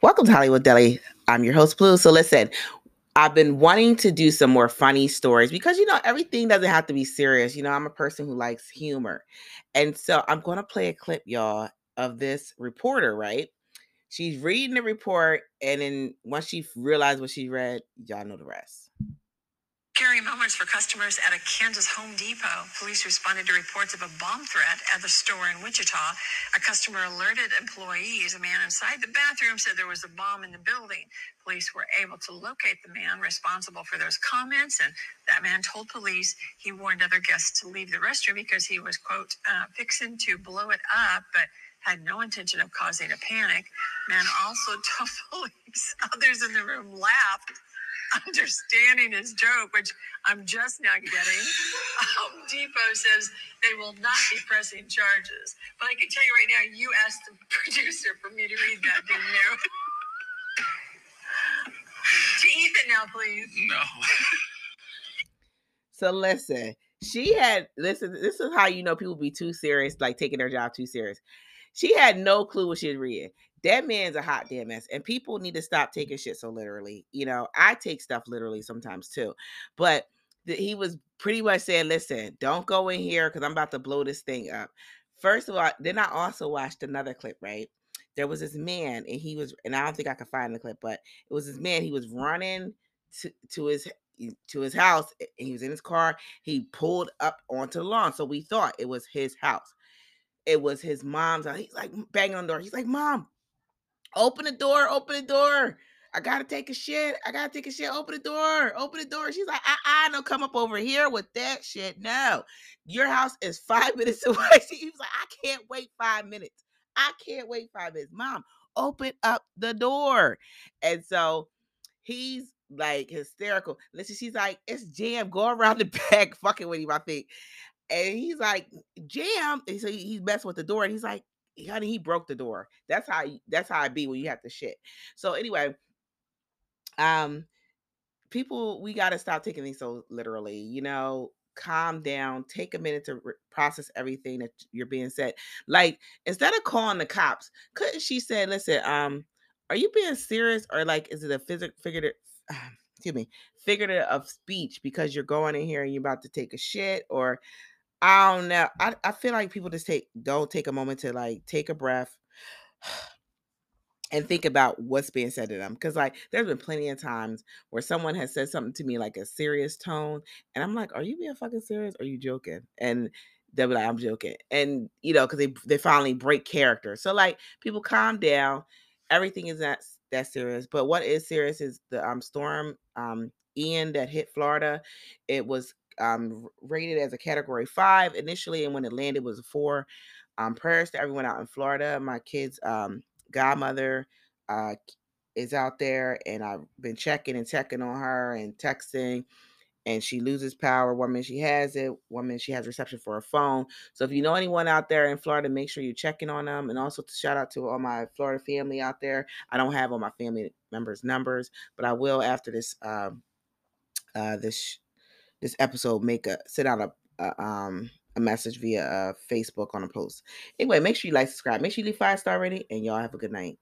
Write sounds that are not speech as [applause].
Welcome to Hollywood Deli. I'm your host, Bleu. So listen, I've been wanting to do some more funny stories because you know everything doesn't have to be serious. You know, I'm a person who likes humor. And so I'm going to play a clip, y'all, of this reporter, right? She's reading the report, and then once she realized what she read, y'all know the rest. Scary moments for customers at a Kansas Home Depot. Police responded to reports of a bomb threat at the store in Wichita. A customer alerted employees. A man inside the bathroom said there was a bomb in the building. Police were able to locate the man responsible for those comments, and that man told police he warned other guests to leave the restroom because he was, quote, uh, fixing to blow it up, but had no intention of causing a panic. Man also [laughs] told police others in the room laughed [laughs] understanding his joke, which I'm just now getting. [laughs] Home Depot says they will not be pressing charges. But I can tell you right now, you asked the [laughs] producer for me to read that, didn't you? to Ethan now, please. No. So listen, she had listen. This is how you know people be too serious, like taking their job too serious. She had no clue what she was reading. That man's a hot damn mess and people need to stop taking shit so literally you know? I take stuff literally sometimes too but he was pretty much saying listen don't go in here because i'm about to blow this thing up. First of all then i also watched another clip right? There was this man and he was and i don't think i could find the clip but it was this man he was running to, to his to his house he was in his car he pulled up onto the lawn so we thought it was his house it was his mom's house. He's like banging on the door. He's like, Mom, Open the door, open the door. I gotta take a shit. I gotta take a shit. Open the door. Open the door. She's like, I, I don't come up over here with that shit. No, your house is [laughs] five minutes away. [laughs] She was like, I can't wait five minutes. I can't wait five minutes. Mom, open up the door. And so he's like hysterical. Listen, she's like, it's jam. Go around the [laughs] back, fucking with him, I think. And he's like, jam. And so he's messing with the door. And he's like, honey, he broke the door. That's how that's how I be when you have to shit. So anyway, um, people, we got to stop taking things so literally. You know, calm down, take a minute to re- process everything that you're being said. Like instead of calling the cops, couldn't she say, "Listen, um, are you being serious or like is it a physical figurative?" [sighs] excuse me, figurative of speech because you're going in here and you're about to take a shit or I don't know. I, I feel like people just take don't take a moment to like take a breath and think about what's being said to them. Cause like there's been plenty of times where someone has said something to me like a serious tone, and I'm like, Are you being fucking serious? Or are you joking? And they'll be like, I'm joking. And you know, because they they finally break character. So like people calm down. Everything is not that serious. But what is serious is the um storm um Ian that hit Florida. It was um, rated as a category five initially, and when it landed was a four. Um, prayers to everyone out in Florida. My kids' um, godmother uh, is out there, and I've been checking and checking on her and texting. And she loses power. One minute she has it, one minute she has reception for her phone. So if you know anyone out there in Florida, make sure you're checking on them. And also to shout out to all my Florida family out there. I don't have all my family members' numbers, but I will after this um, uh, this this episode make a send out a, a um a message via uh, Facebook on a post. Anyway, make sure you like, subscribe, make sure you leave five star rating, and y'all have a good night.